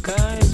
buscar.